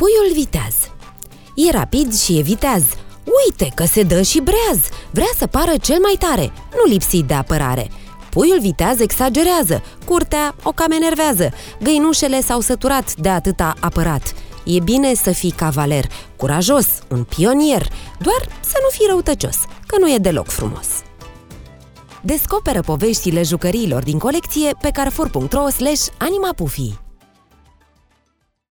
Puiul viteaz. E rapid și e viteaz. Uite că se dă și breaz. Vrea să pară cel mai tare Nu lipsit de apărare. Puiul viteaz exagerează. Curtea o cam enervează. Găinușele s-au săturat de atâta apărat. E bine să fii cavaler, curajos, un pionier. Doar să nu fii răutăcios, că nu e deloc frumos. Descoperă poveștile jucăriilor din colecție pe carrefour.ro animapufii